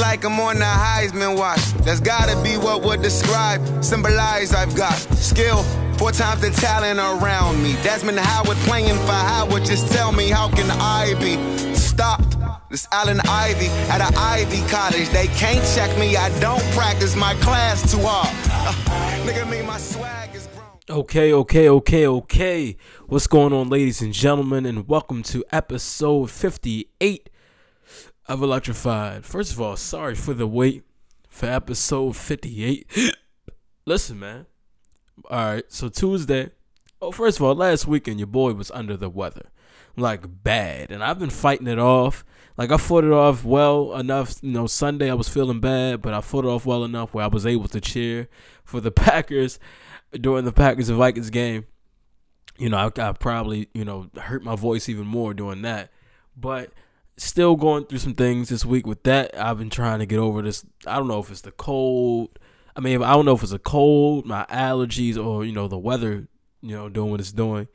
Like I'm on the Heisman watch. That's gotta be what would describe, symbolize I've got skill. Four times the talent around me. Desmond Howard playing for Howard. Just tell me, how can I be stopped? This Allen Ivy at an Ivy college. They can't check me. I don't practice my class too hard. Uh, nigga, me, my swag is grown. Okay, okay, okay, okay. What's going on, ladies and gentlemen, and welcome to episode 58 of Electrified. First of all, sorry for the wait for episode 58. Listen, man. All right, so Tuesday. Oh, first of all, last weekend your boy was under the weather, like bad, and I've been fighting it off. Like I fought it off well enough. You know, Sunday I was feeling bad, but I fought it off well enough where I was able to cheer for the Packers during the Packers and Vikings game. You know, I, I probably you know hurt my voice even more doing that, but still going through some things this week with that. I've been trying to get over this. I don't know if it's the cold. I mean, I don't know if it's a cold, my allergies, or you know the weather, you know, doing what it's doing.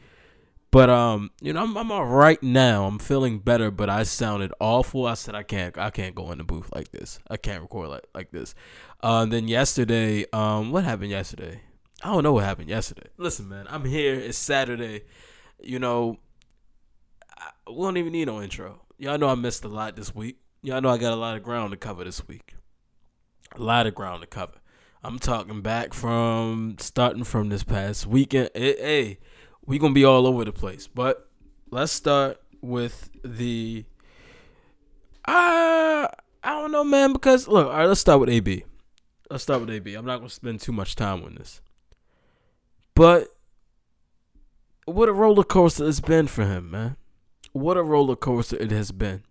But um, you know, I'm I'm all right now. I'm feeling better, but I sounded awful. I said I can't I can't go in the booth like this. I can't record like like this. Uh, then yesterday, um, what happened yesterday? I don't know what happened yesterday. Listen, man, I'm here. It's Saturday. You know, I, we don't even need no intro. Y'all know I missed a lot this week. Y'all know I got a lot of ground to cover this week. A lot of ground to cover. I'm talking back from starting from this past weekend. It, hey, we gonna be all over the place, but let's start with the. Uh, I don't know, man. Because look, all right, let's start with AB. Let's start with AB. I'm not gonna spend too much time on this, but what a roller coaster it's been for him, man. What a roller coaster it has been.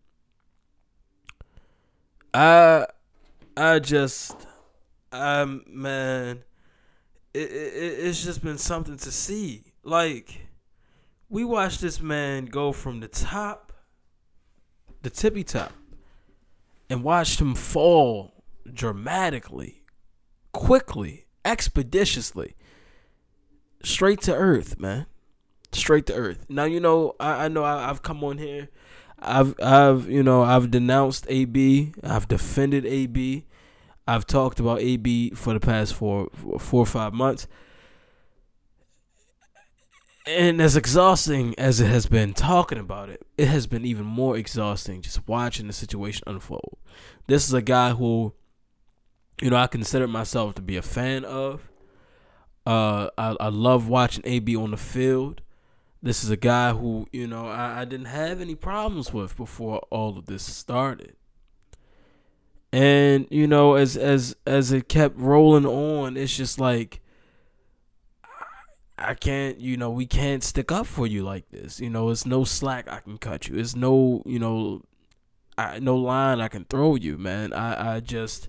I, I just, um, man, it, it it's just been something to see. Like, we watched this man go from the top, the tippy top, and watched him fall dramatically, quickly, expeditiously, straight to earth, man. Straight to earth. Now you know I, I know I, I've come on here. I've I've you know I've denounced AB. I've defended AB. I've talked about AB for the past four four or five months. And as exhausting as it has been talking about it, it has been even more exhausting just watching the situation unfold. This is a guy who, you know, I consider myself to be a fan of. Uh, I, I love watching AB on the field. This is a guy who, you know, I, I didn't have any problems with before all of this started. And, you know, as as as it kept rolling on, it's just like I can't, you know, we can't stick up for you like this. You know, it's no slack I can cut you. It's no, you know, I, no line I can throw you, man. I, I just,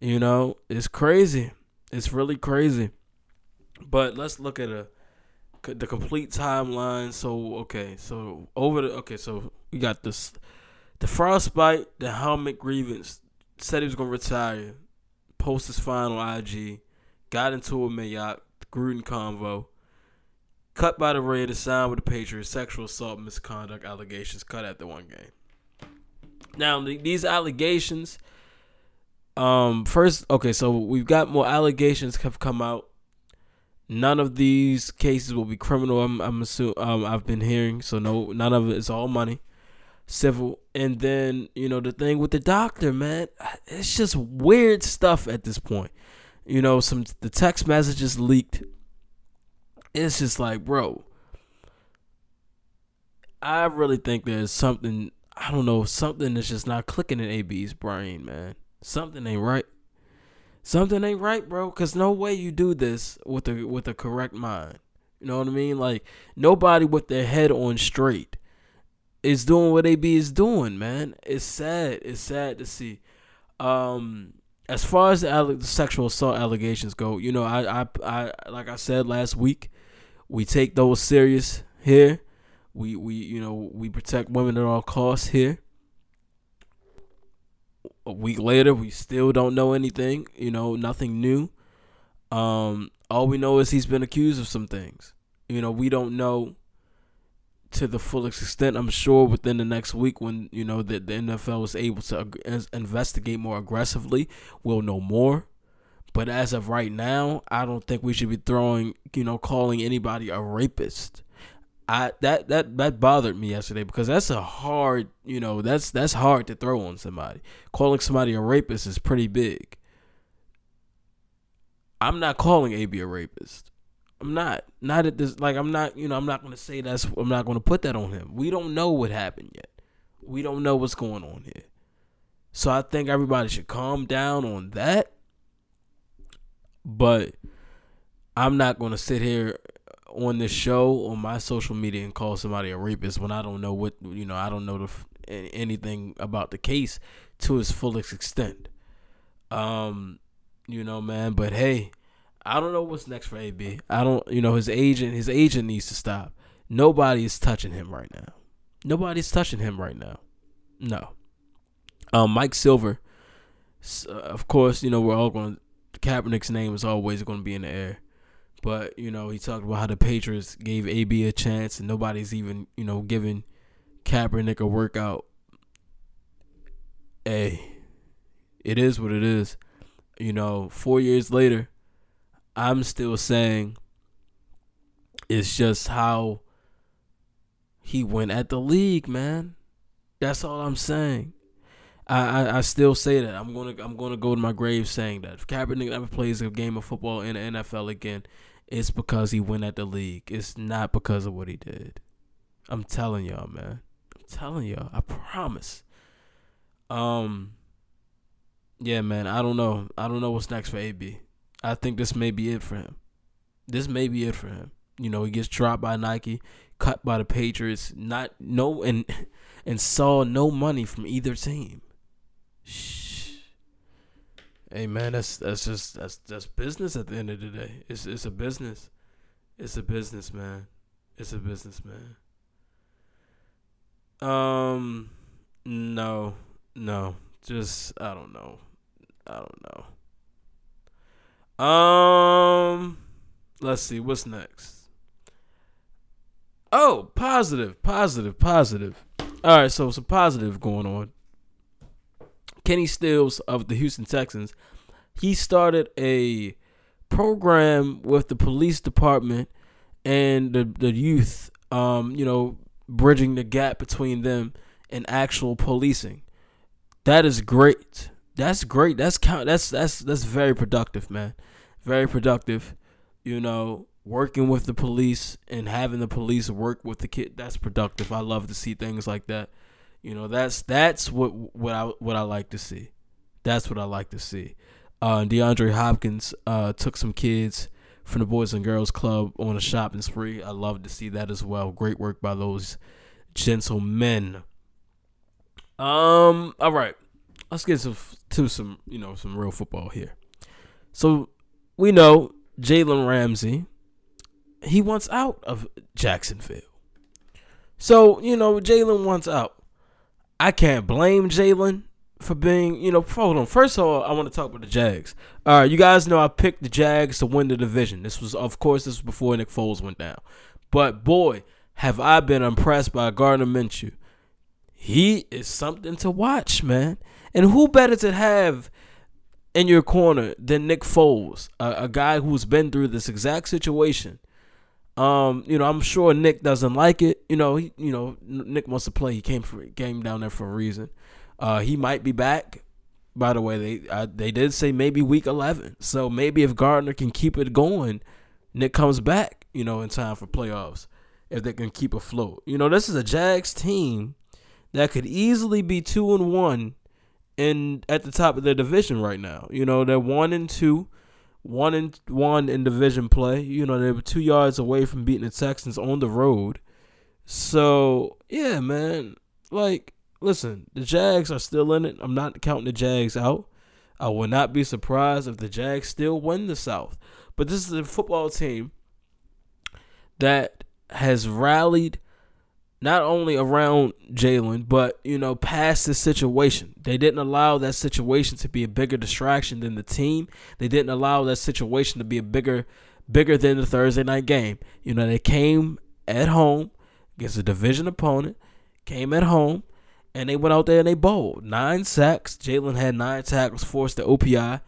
you know, it's crazy. It's really crazy. But let's look at a the complete timeline. So okay, so over the okay, so we got this the frostbite, the helmet grievance. Said he was gonna retire. Post his final IG. Got into a Mayock Gruden convo. Cut by the Raiders, signed with the Patriots, sexual assault, misconduct allegations, cut after one game. Now, these allegations, um, first, okay, so we've got more allegations have come out. None of these cases will be criminal. I'm, I'm assuming. Um, I've been hearing, so no, none of it is all money, civil. And then you know the thing with the doctor, man, it's just weird stuff at this point you know, some the text messages leaked. It's just like, bro, I really think there's something I don't know, something that's just not clicking in AB's brain, man. Something ain't right. Something ain't right, bro. Cause no way you do this with a with a correct mind. You know what I mean? Like nobody with their head on straight is doing what AB is doing, man. It's sad. It's sad to see. Um, as far as the, alle- the, sexual assault allegations go, you know, I, I, I, like I said last week, we take those serious here. We, we, you know, we protect women at all costs here. A week later, we still don't know anything. You know, nothing new. Um, all we know is he's been accused of some things. You know, we don't know to the fullest extent. I'm sure within the next week, when you know that the NFL is able to investigate more aggressively, we'll know more. But as of right now, I don't think we should be throwing, you know, calling anybody a rapist. I that that that bothered me yesterday because that's a hard, you know, that's that's hard to throw on somebody. Calling somebody a rapist is pretty big. I'm not calling AB a rapist. I'm not. Not at this. Like I'm not. You know. I'm not gonna say that's. I'm not gonna put that on him. We don't know what happened yet. We don't know what's going on here. So I think everybody should calm down on that. But I'm not gonna sit here on this show on my social media and call somebody a rapist when I don't know what you know. I don't know the, anything about the case to its fullest extent. Um, you know, man. But hey, I don't know what's next for AB. I don't, you know, his agent, his agent needs to stop. Nobody is touching him right now. Nobody's touching him right now. No. Um, Mike Silver, uh, of course, you know we're all going. Kaepernick's name is always going to be in the air, but you know he talked about how the Patriots gave AB a chance and nobody's even you know giving Kaepernick a workout. Hey, it is what it is. You know, four years later, I'm still saying it's just how he went at the league, man. That's all I'm saying. I, I, I still say that. I'm gonna I'm gonna go to my grave saying that. If Kaepernick never plays a game of football in the NFL again, it's because he went at the league. It's not because of what he did. I'm telling y'all, man. I'm telling y'all. I promise. Um. Yeah, man. I don't know. I don't know what's next for AB. I think this may be it for him. This may be it for him. You know, he gets dropped by Nike, cut by the Patriots, not no and and saw no money from either team. Shh. Hey man, that's that's just that's that's business at the end of the day. It's it's a business. It's a business, man. It's a business, man. Um no. No. Just I don't know. I don't know. Um, let's see what's next. Oh, positive, positive, positive. All right, so some positive going on. Kenny Stills of the Houston Texans, he started a program with the police department and the the youth. Um, you know, bridging the gap between them and actual policing. That is great. That's great. That's count. That's that's that's very productive, man. Very productive. You know, working with the police and having the police work with the kid. That's productive. I love to see things like that. You know, that's that's what what I what I like to see. That's what I like to see. Uh, DeAndre Hopkins uh, took some kids from the Boys and Girls Club on a shopping spree. I love to see that as well. Great work by those gentlemen. Um, all right let's get to, to some you know some real football here. So we know Jalen Ramsey, he wants out of Jacksonville. So you know Jalen wants out. I can't blame Jalen for being you know. Hold on. First of all, I want to talk about the Jags. All right, you guys know I picked the Jags to win the division. This was of course this was before Nick Foles went down. But boy, have I been impressed by Gardner Minshew. He is something to watch, man. And who better to have in your corner than Nick Foles, a, a guy who's been through this exact situation? Um, you know, I'm sure Nick doesn't like it. You know, he, you know, Nick wants to play. He came for came down there for a reason. Uh, he might be back. By the way, they uh, they did say maybe week 11. So maybe if Gardner can keep it going, Nick comes back. You know, in time for playoffs if they can keep afloat. You know, this is a Jags team that could easily be two and one and at the top of their division right now. You know, they're one and two, one and one in division play. You know, they were two yards away from beating the Texans on the road. So yeah, man. Like, listen, the Jags are still in it. I'm not counting the Jags out. I would not be surprised if the Jags still win the South. But this is a football team that has rallied not only around Jalen, but you know, past this situation. They didn't allow that situation to be a bigger distraction than the team. They didn't allow that situation to be a bigger bigger than the Thursday night game. You know, they came at home, against a division opponent, came at home, and they went out there and they bowled. Nine sacks. Jalen had nine tackles, forced the OPI.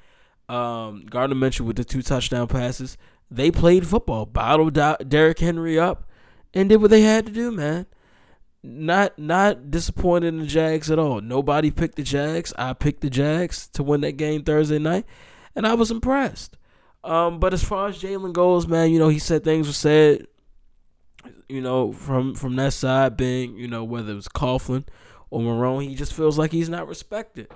Um, Gardner Minshew with the two touchdown passes. They played football, bottled Derrick Henry up, and did what they had to do, man. Not not disappointed in the Jags at all. Nobody picked the Jags. I picked the Jags to win that game Thursday night, and I was impressed. Um, but as far as Jalen goes, man, you know he said things were said, you know, from from that side being, you know, whether it was Coughlin or Marrone, he just feels like he's not respected.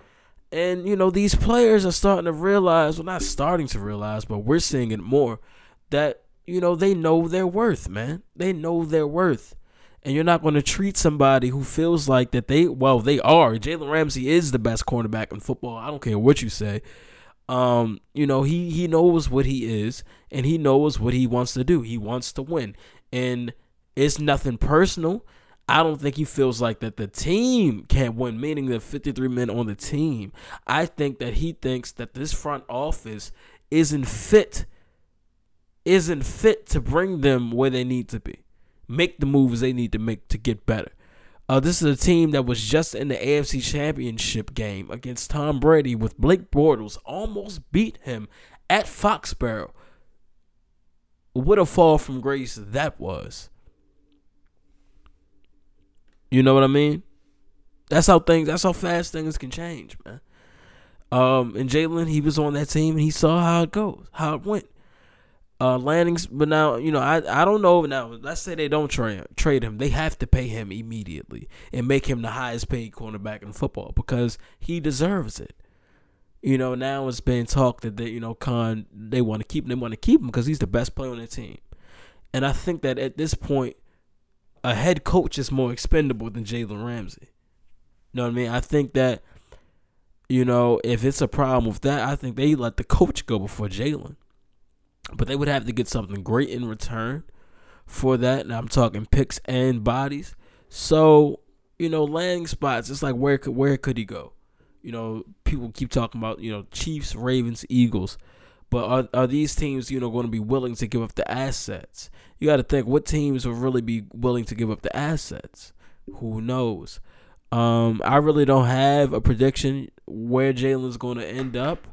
And you know these players are starting to realize, well, not starting to realize, but we're seeing it more that you know they know their worth, man. They know their worth, and you're not going to treat somebody who feels like that they, well, they are. Jalen Ramsey is the best cornerback in football. I don't care what you say. Um, you know he he knows what he is, and he knows what he wants to do. He wants to win, and it's nothing personal. I don't think he feels like that the team can't win, meaning the 53 men on the team. I think that he thinks that this front office isn't fit, isn't fit to bring them where they need to be, make the moves they need to make to get better. Uh, this is a team that was just in the AFC Championship game against Tom Brady with Blake Bortles almost beat him at Foxborough. What a fall from grace that was. You know what I mean? That's how things. That's how fast things can change, man. Um, and Jalen, he was on that team, and he saw how it goes, how it went. Uh, Lanning's, but now you know I I don't know now. Let's say they don't trade trade him, they have to pay him immediately and make him the highest paid cornerback in football because he deserves it. You know now it's been talked that they you know Khan they want to keep him, they want to keep him because he's the best player on their team, and I think that at this point a head coach is more expendable than Jalen Ramsey. You know what I mean? I think that, you know, if it's a problem with that, I think they let the coach go before Jalen. But they would have to get something great in return for that. And I'm talking picks and bodies. So, you know, landing spots, it's like where could where could he go? You know, people keep talking about, you know, Chiefs, Ravens, Eagles. But are, are these teams, you know, going to be willing to give up the assets? You got to think what teams will really be willing to give up the assets. Who knows? Um, I really don't have a prediction where Jalen's going to end up.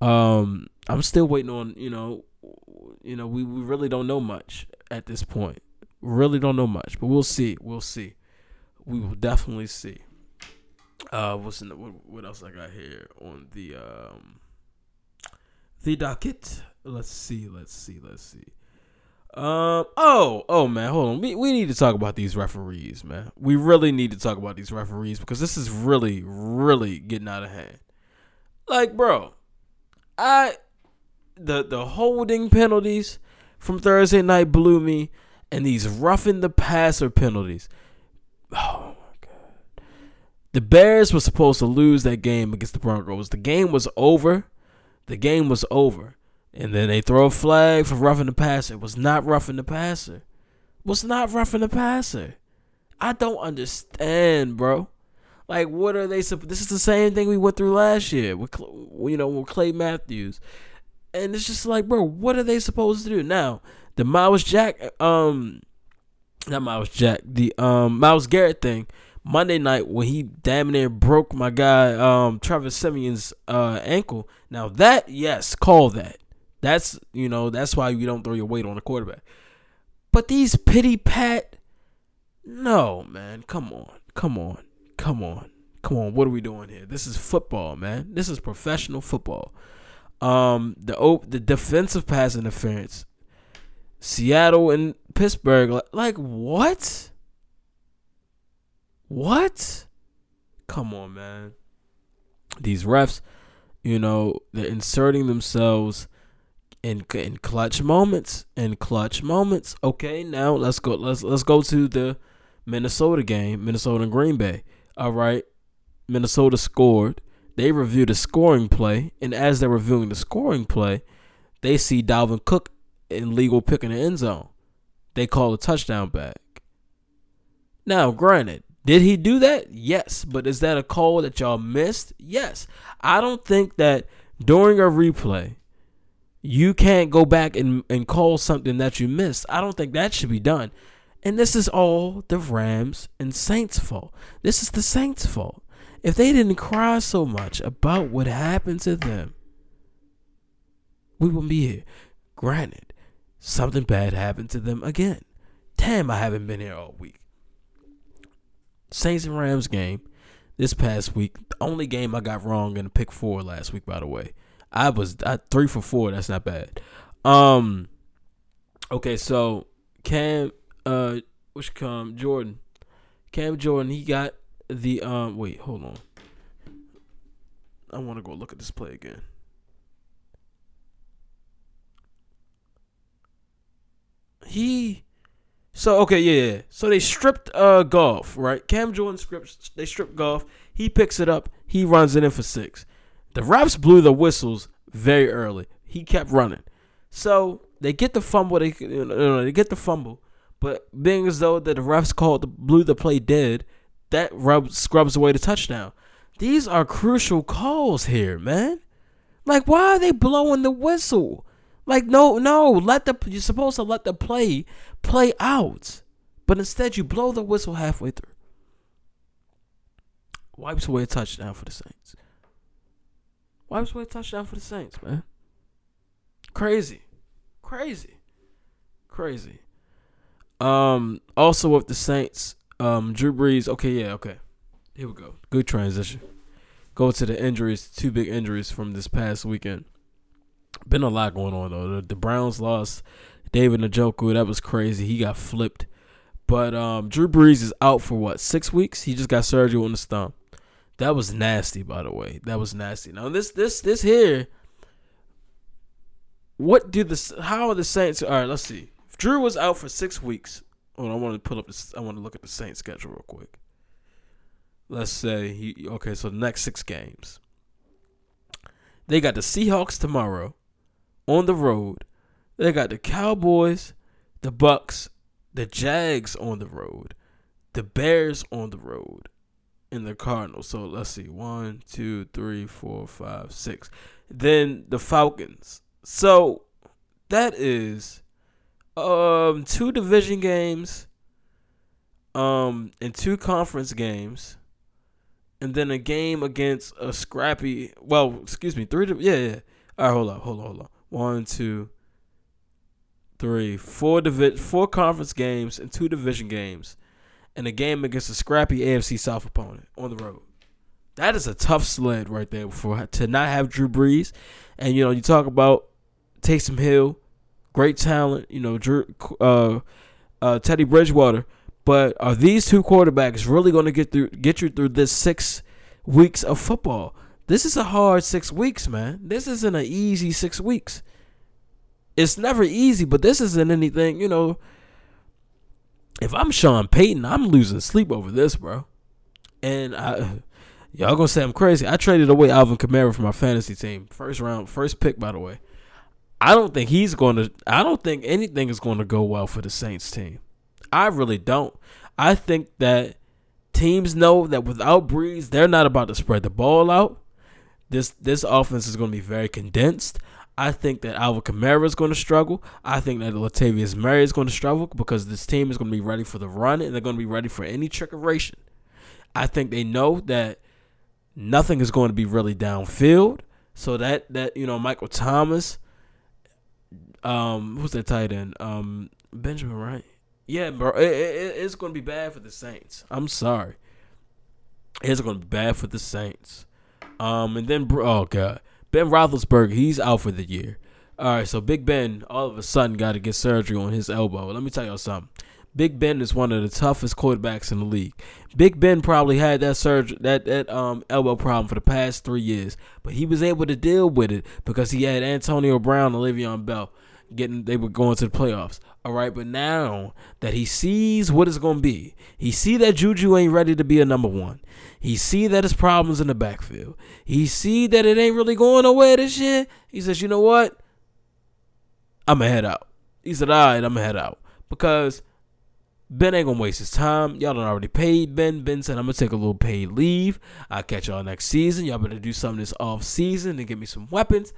Um, I'm still waiting on, you know, you know, we, we really don't know much at this point. Really don't know much, but we'll see. We'll see. We will definitely see. Uh, what's in the, what, what else I got here on the um the docket. Let's see, let's see, let's see. Um. Oh. Oh man. Hold on. We we need to talk about these referees, man. We really need to talk about these referees because this is really, really getting out of hand. Like, bro, I the the holding penalties from Thursday night blew me, and these roughing the passer penalties. Oh my god. The Bears were supposed to lose that game against the Broncos. The game was over the game was over. And then they throw a flag for roughing the passer. It was not roughing the passer. It was not roughing the passer. I don't understand, bro. Like, what are they? This is the same thing we went through last year with, you know, with Clay Matthews, and it's just like, bro, what are they supposed to do now? The Myles Jack, um, not Myles Jack, the um Myles Garrett thing Monday night when he damn near broke my guy um Travis Siemian's uh ankle. Now that yes, call that. That's you know, that's why you don't throw your weight on a quarterback. But these pity pat no, man. Come on. Come on. Come on. Come on. What are we doing here? This is football, man. This is professional football. Um the op- the defensive pass interference Seattle and Pittsburgh like, like what? What? Come on, man. These refs, you know, they're inserting themselves in in clutch moments. In clutch moments. Okay, now let's go. Let's let's go to the Minnesota game, Minnesota and Green Bay. All right, Minnesota scored. They review the scoring play, and as they're reviewing the scoring play, they see Dalvin Cook in legal pick in the end zone. They call a touchdown back. Now, granted, did he do that? Yes. But is that a call that y'all missed? Yes. I don't think that during a replay, you can't go back and, and call something that you missed. I don't think that should be done. And this is all the Rams and Saints' fault. This is the Saints' fault. If they didn't cry so much about what happened to them, we wouldn't be here. Granted, something bad happened to them again. Damn, I haven't been here all week. Saints and Rams game this past week. The only game I got wrong in the pick four last week, by the way. I was I, three for four. That's not bad. Um. Okay, so Cam, uh, which come Jordan, Cam Jordan, he got the um. Wait, hold on. I want to go look at this play again. He so okay, yeah, yeah. So they stripped uh Goff, right? Cam Jordan strips they stripped Goff. He picks it up. He runs it in for six. The refs blew the whistles very early. He kept running. So they get the fumble. They you know, they get the fumble, but being as though that the refs called the blew the play dead, that rub scrubs away the touchdown. These are crucial calls here, man. Like, why are they blowing the whistle? Like, no, no, let the you're supposed to let the play play out, but instead you blow the whistle halfway through. Wipes away a touchdown for the Saints. Wipes away a touchdown for the Saints, man. Crazy, crazy, crazy. Um, also with the Saints, um, Drew Brees. Okay, yeah, okay. Here we go. Good transition. Go to the injuries. Two big injuries from this past weekend. Been a lot going on though. The, the Browns lost David Njoku. That was crazy. He got flipped. But um, Drew Brees is out for what six weeks? He just got surgery on the stump. That was nasty, by the way. That was nasty. Now this this this here. What do the how are the Saints? All right, let's see. If Drew was out for six weeks. Oh, I want to pull up this. I want to look at the Saints schedule real quick. Let's say he okay. So the next six games, they got the Seahawks tomorrow on the road. They got the Cowboys, the Bucks, the Jags on the road, the Bears on the road, and the Cardinals. So let's see, one, two, three, four, five, six. Then the Falcons. So that is um two division games, um, and two conference games, and then a game against a scrappy. Well, excuse me, three. Yeah, yeah. All right, hold on, hold on, hold on. One, two, three, four divi- four conference games and two division games, and a game against a scrappy AFC South opponent on the road. That is a tough sled right there for to not have Drew Brees, and you know you talk about Taysom Hill, great talent. You know Drew, uh, uh, Teddy Bridgewater, but are these two quarterbacks really going to get through get you through this six weeks of football? This is a hard six weeks, man. This isn't an easy six weeks. It's never easy, but this isn't anything, you know. If I'm Sean Payton, I'm losing sleep over this, bro. And I y'all gonna say I'm crazy. I traded away Alvin Kamara for my fantasy team. First round, first pick, by the way. I don't think he's going to. I don't think anything is going to go well for the Saints team. I really don't. I think that teams know that without Brees, they're not about to spread the ball out. This this offense is going to be very condensed. I think that Alvin Kamara is going to struggle. I think that Latavius Murray is going to struggle because this team is going to be ready for the run and they're going to be ready for any trickeration. I think they know that nothing is going to be really downfield. So that that you know Michael Thomas, um, who's that tight end? Um, Benjamin Wright. Yeah, bro, it, it, it's going to be bad for the Saints. I'm sorry. It's going to be bad for the Saints. Um, and then oh god, Ben Roethlisberger, he's out for the year. All right, so Big Ben all of a sudden got to get surgery on his elbow. Let me tell y'all something. Big Ben is one of the toughest quarterbacks in the league. Big Ben probably had that surgery, that that um elbow problem for the past three years, but he was able to deal with it because he had Antonio Brown, and Le'Veon Bell, getting they were going to the playoffs. All right, but now that he sees what it's gonna be, he see that Juju ain't ready to be a number one. He see that his problems in the backfield. He see that it ain't really going nowhere this year. He says, you know what? I'ma head out. He said, all right, I'ma head out because Ben ain't gonna waste his time. Y'all done already paid Ben. Ben said, I'm gonna take a little paid leave. I'll catch y'all next season. Y'all better do something this off season and give me some weapons,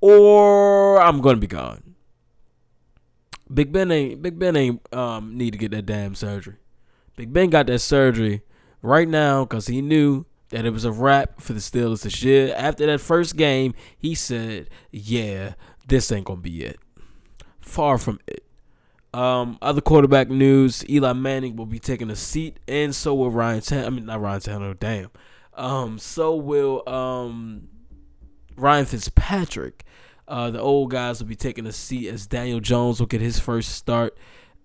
or I'm gonna be gone. Big Ben ain't Big Ben ain't um need to get that damn surgery. Big Ben got that surgery right now because he knew that it was a wrap for the Steelers this year. After that first game, he said, "Yeah, this ain't gonna be it." Far from it. Um, other quarterback news: Eli Manning will be taking a seat, and so will Ryan. Tan- I mean, not Ryan Tannehill. Damn. Um, so will um Ryan Fitzpatrick. Uh, the old guys will be taking a seat as Daniel Jones will get his first start,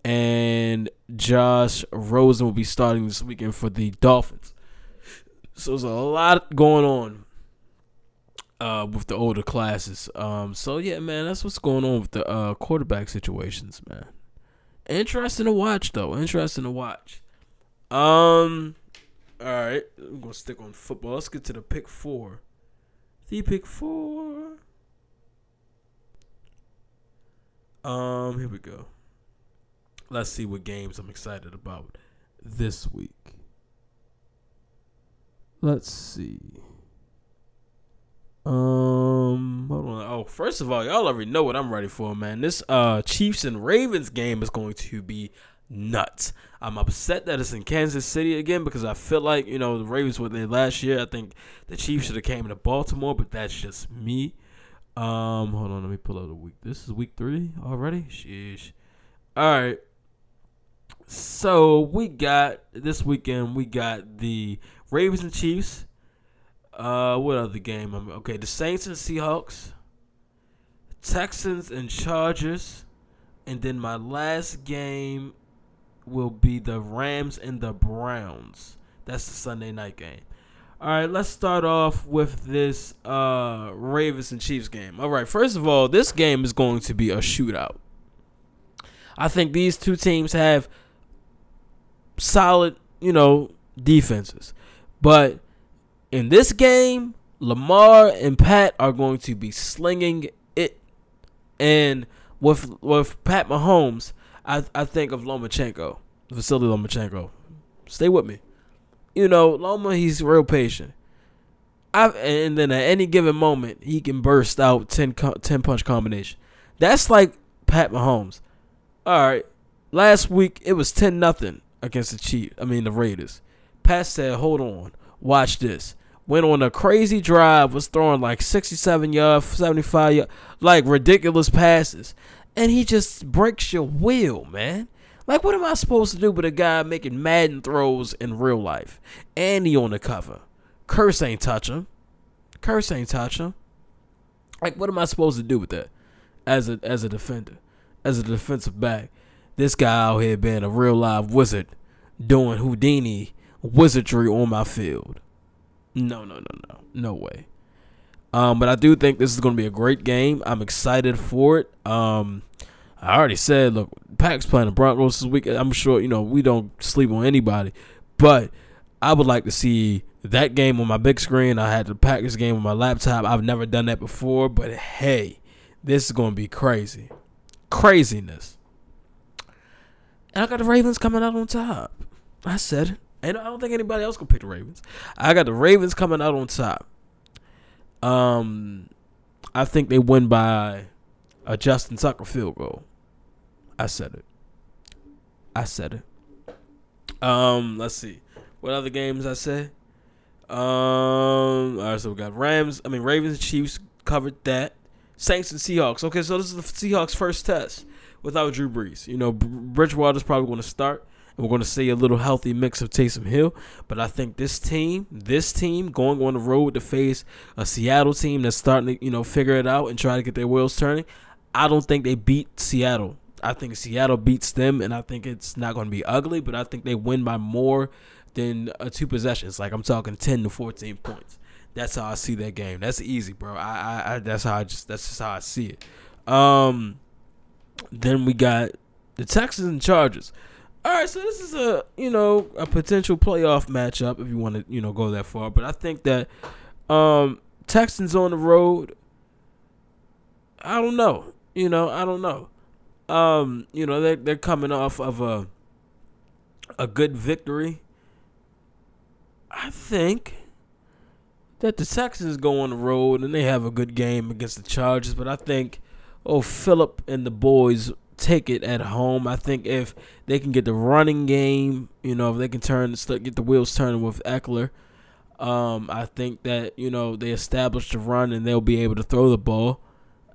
and Josh Rosen will be starting this weekend for the Dolphins. So there's a lot going on uh, with the older classes. Um, so yeah, man, that's what's going on with the uh, quarterback situations, man. Interesting to watch, though. Interesting to watch. Um, all right, we're gonna stick on football. Let's get to the pick four. The pick four. Um, here we go. Let's see what games I'm excited about this week. Let's see. Um, hold on. Oh, first of all, y'all already know what I'm ready for, man. This uh Chiefs and Ravens game is going to be nuts. I'm upset that it's in Kansas City again because I feel like you know the Ravens were there last year. I think the Chiefs should have came to Baltimore, but that's just me. Um, hold on, let me pull out the week. This is week three already. Sheesh. All right. So we got this weekend. We got the Ravens and Chiefs. Uh, what other game? Okay, the Saints and Seahawks, Texans and Chargers, and then my last game will be the Rams and the Browns. That's the Sunday night game. All right, let's start off with this uh, Ravens and Chiefs game. All right, first of all, this game is going to be a shootout. I think these two teams have solid, you know, defenses. But in this game, Lamar and Pat are going to be slinging it. And with with Pat Mahomes, I I think of Lomachenko, Vasily Lomachenko. Stay with me. You know, Loma, he's real patient. I and then at any given moment, he can burst out 10, 10 punch combination. That's like Pat Mahomes. All right, last week it was ten nothing against the Chiefs. I mean the Raiders. Pat said, "Hold on, watch this." Went on a crazy drive, was throwing like 67 yards, 75 yards, like ridiculous passes, and he just breaks your will, man. Like, what am I supposed to do with a guy making Madden throws in real life? And he on the cover. Curse ain't touch him. Curse ain't touch him. Like, what am I supposed to do with that as a as a defender, as a defensive back? This guy out here being a real live wizard, doing Houdini wizardry on my field. No, no, no, no, no way. Um, but I do think this is going to be a great game. I'm excited for it. Um, I already said, look, Pack's playing the Broncos this week. I'm sure you know we don't sleep on anybody, but I would like to see that game on my big screen. I had the Packers game on my laptop. I've never done that before, but hey, this is going to be crazy, craziness. And I got the Ravens coming out on top. I said. And I don't think anybody else could pick the Ravens. I got the Ravens coming out on top. Um, I think they win by a Justin Tucker field goal. I said it. I said it. Um, let's see. What other games I said? Um, all right, so we got Rams. I mean Ravens, Chiefs covered that. Saints and Seahawks. Okay, so this is the Seahawks' first test without Drew Brees. You know, Bridgewater's probably going to start. And we're going to see a little healthy mix of Taysom Hill, but I think this team, this team going on the road to face a Seattle team that's starting to, you know, figure it out and try to get their wheels turning. I don't think they beat Seattle. I think Seattle beats them, and I think it's not going to be ugly, but I think they win by more than uh, two possessions. Like I'm talking 10 to 14 points. That's how I see that game. That's easy, bro. I, I, I that's how I just that's just how I see it. Um, then we got the Texans and Chargers. All right, so this is a you know a potential playoff matchup if you want to you know go that far, but I think that um Texans on the road. I don't know, you know, I don't know. Um, you know they they're coming off of a a good victory. I think that the Texans go on the road and they have a good game against the Chargers, but I think oh Philip and the boys take it at home. I think if they can get the running game, you know, if they can turn get the wheels turning with Ekeler, um, I think that you know they establish the run and they'll be able to throw the ball.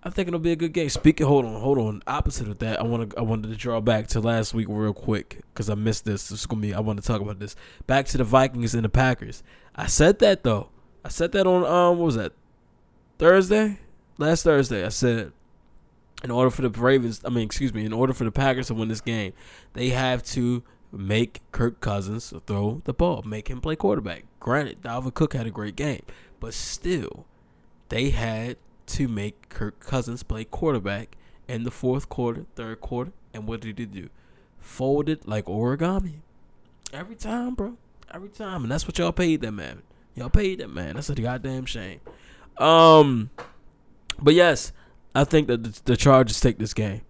I think it'll be a good game. Speaking, hold on, hold on. Opposite of that, I want to I wanted to draw back to last week real quick because I missed this. It's gonna be I want to talk about this. Back to the Vikings and the Packers. I said that though. I said that on um what was that Thursday? Last Thursday, I said in order for the Ravens, I mean, excuse me, in order for the Packers to win this game, they have to make Kirk Cousins throw the ball, make him play quarterback. Granted, Dalvin Cook had a great game, but still, they had to make Kirk Cousins play quarterback in the fourth quarter, third quarter, and what did he do? Folded like origami. Every time, bro. Every time. And that's what y'all paid that man. Y'all paid that man. That's a goddamn shame. Um but yes, I think that the, the Chargers take this game.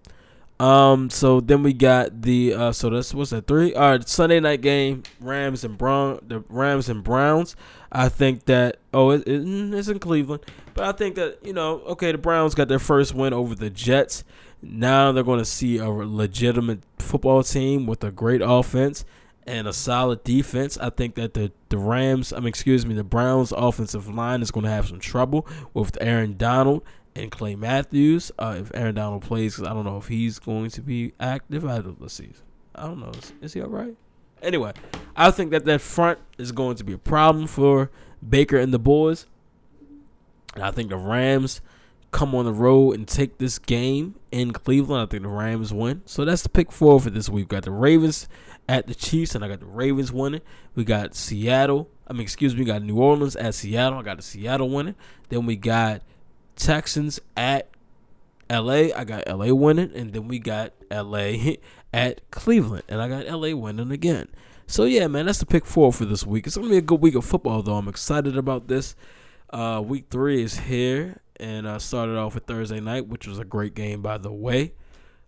Um, so then we got the uh, so that's what's that three? All right, Sunday night game, Rams and Brown, the Rams and Browns. I think that oh, it, it, mm, it's in Cleveland, but I think that you know, okay, the Browns got their first win over the Jets. Now they're going to see a legitimate football team with a great offense and a solid defense. I think that the the Rams, I mean, excuse me, the Browns' offensive line is going to have some trouble with Aaron Donald and Clay Matthews. Uh, if Aaron Donald plays, cause I don't know if he's going to be active. I don't, let's see. I don't know. Is, is he all right? Anyway, I think that that front is going to be a problem for Baker and the boys. And I think the Rams come on the road and take this game in Cleveland. I think the Rams win. So that's the pick four for this week. We got the Ravens at the Chiefs, and I got the Ravens winning. We got Seattle. I mean, excuse me, we got New Orleans at Seattle. I got the Seattle winning. Then we got Texans at LA. I got LA winning, and then we got LA at Cleveland, and I got LA winning again. So yeah, man, that's the pick four for this week. It's gonna be a good week of football, though. I'm excited about this. Uh, week three is here, and I started off with Thursday night, which was a great game, by the way.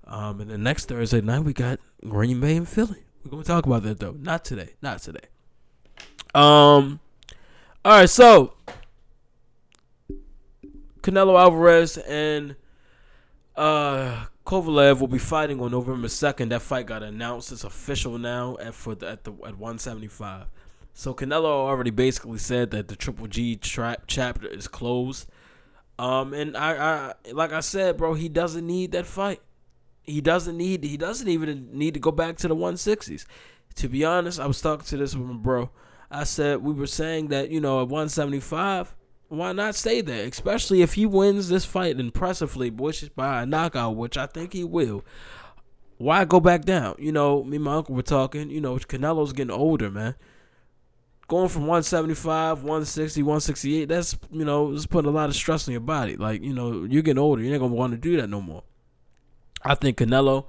Um, and the next Thursday night we got Green Bay and Philly. We're gonna talk about that though. Not today. Not today. Um. All right, so Canelo Alvarez and uh, Kovalev will be fighting on November second. That fight got announced. It's official now at for the, at the at 175. So Canelo already basically said that the Triple G trap chapter is closed. Um, and I, I like I said, bro, he doesn't need that fight. He doesn't need. He doesn't even need to go back to the 160s. To be honest, I was talking to this my bro. I said we were saying that you know at 175 why not stay there? Especially if he wins this fight impressively, which is by a knockout, which I think he will. Why go back down? You know, me and my uncle were talking. You know, Canelo's getting older, man. Going from 175, 160, 168, that's, you know, it's putting a lot of stress on your body. Like, you know, you're getting older. You're not going to want to do that no more. I think Canelo,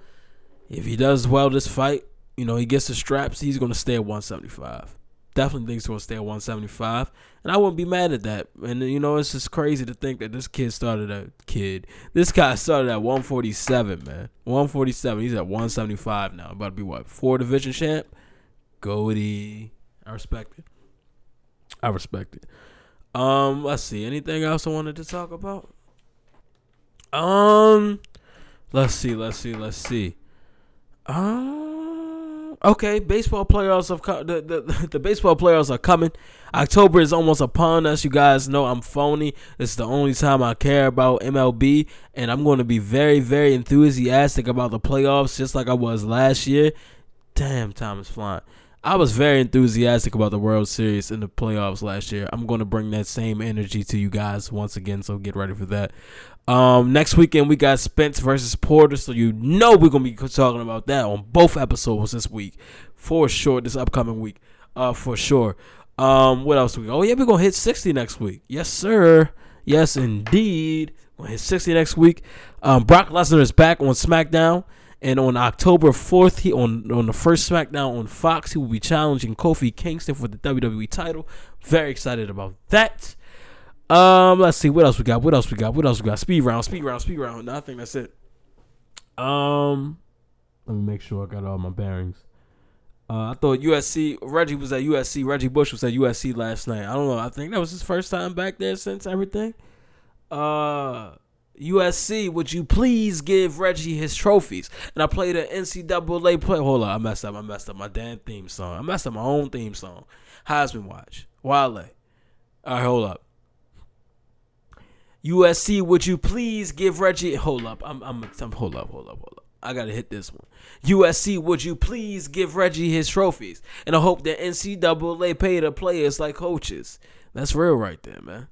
if he does well this fight, you know, he gets the straps, he's going to stay at 175 definitely thinks he'll stay at 175, and I wouldn't be mad at that. And you know, it's just crazy to think that this kid started a kid. This guy started at 147, man. 147. He's at 175 now. About to be what four division champ. Goldie, I respect it. I respect it. Um, let's see. Anything else I wanted to talk about? Um, let's see. Let's see. Let's see. Um. Okay, baseball playoffs have come. The, the, the baseball playoffs are coming. October is almost upon us. You guys know I'm phony. It's the only time I care about MLB, and I'm going to be very, very enthusiastic about the playoffs, just like I was last year. Damn, time is flying. I was very enthusiastic about the World Series in the playoffs last year. I'm going to bring that same energy to you guys once again, so get ready for that. Um, next weekend we got Spence versus Porter, so you know we're gonna be talking about that on both episodes this week, for sure. This upcoming week, uh, for sure. Um, what else we? Oh yeah, we're gonna hit sixty next week. Yes, sir. Yes, indeed. We're gonna hit sixty next week. Um, Brock Lesnar is back on SmackDown, and on October fourth, he on on the first SmackDown on Fox, he will be challenging Kofi Kingston for the WWE title. Very excited about that. Um, let's see what else we got. What else we got? What else we got? Speed round, speed round, speed round. No, I think that's it. Um, let me make sure I got all my bearings. Uh, I thought USC Reggie was at USC. Reggie Bush was at USC last night. I don't know. I think that was his first time back there since everything. Uh, USC, would you please give Reggie his trophies? And I played an NCAA play. Hold on, I messed up. I messed up my damn theme song. I messed up my own theme song. Heisman Watch. Wale. All right, hold up. USC, would you please give Reggie? Hold up. I'm. I'm. I'm hold up. Hold up. Hold up. I gotta hit this one. USC, would you please give Reggie his trophies? And I hope that NCAA pay the players like coaches. That's real right there, man.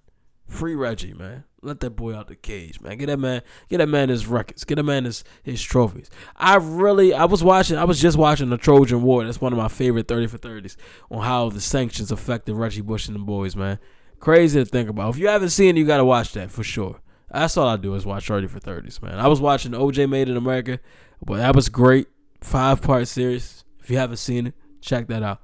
Free Reggie, man. Let that boy out the cage, man. Get that man, get that man his records. Get that man his his trophies. I really, I was watching, I was just watching the Trojan War. That's one of my favorite thirty for thirties on how the sanctions affected Reggie Bush and the boys, man. Crazy to think about. If you haven't seen it, you gotta watch that for sure. That's all I do is watch thirty for thirties, man. I was watching OJ Made in America, but that was great. Five part series. If you haven't seen it, check that out.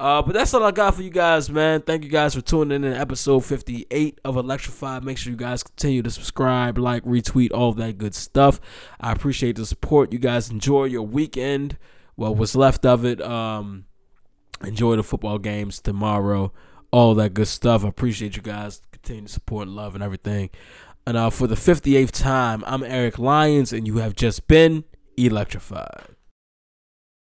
Uh, but that's all I got for you guys, man. Thank you guys for tuning in to episode 58 of Electrified. Make sure you guys continue to subscribe, like, retweet, all that good stuff. I appreciate the support. You guys enjoy your weekend. Well, what's left of it. Um, enjoy the football games tomorrow. All that good stuff. I appreciate you guys. Continue to support, love, and everything. And uh, for the 58th time, I'm Eric Lyons, and you have just been electrified.